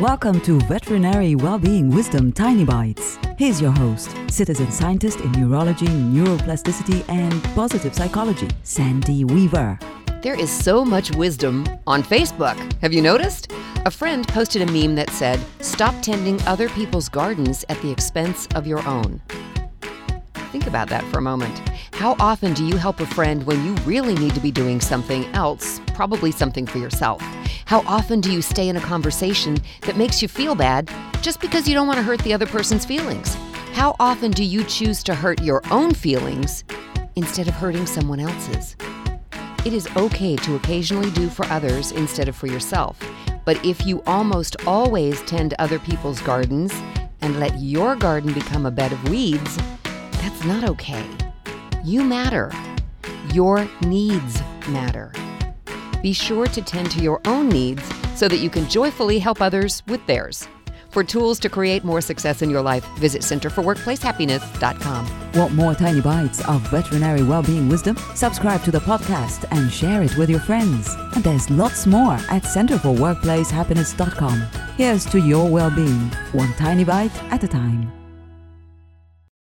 Welcome to Veterinary Wellbeing Wisdom Tiny Bites. Here's your host, citizen scientist in neurology, neuroplasticity, and positive psychology, Sandy Weaver. There is so much wisdom on Facebook. Have you noticed? A friend posted a meme that said, Stop tending other people's gardens at the expense of your own. Think about that for a moment. How often do you help a friend when you really need to be doing something else, probably something for yourself? How often do you stay in a conversation that makes you feel bad just because you don't want to hurt the other person's feelings? How often do you choose to hurt your own feelings instead of hurting someone else's? It is okay to occasionally do for others instead of for yourself. But if you almost always tend other people's gardens and let your garden become a bed of weeds, that's not okay. You matter. Your needs matter. Be sure to tend to your own needs so that you can joyfully help others with theirs. For tools to create more success in your life, visit centerforworkplacehappiness.com. Want more tiny bites of veterinary well-being wisdom? Subscribe to the podcast and share it with your friends. And there's lots more at centerforworkplacehappiness.com. Here's to your well-being, one tiny bite at a time.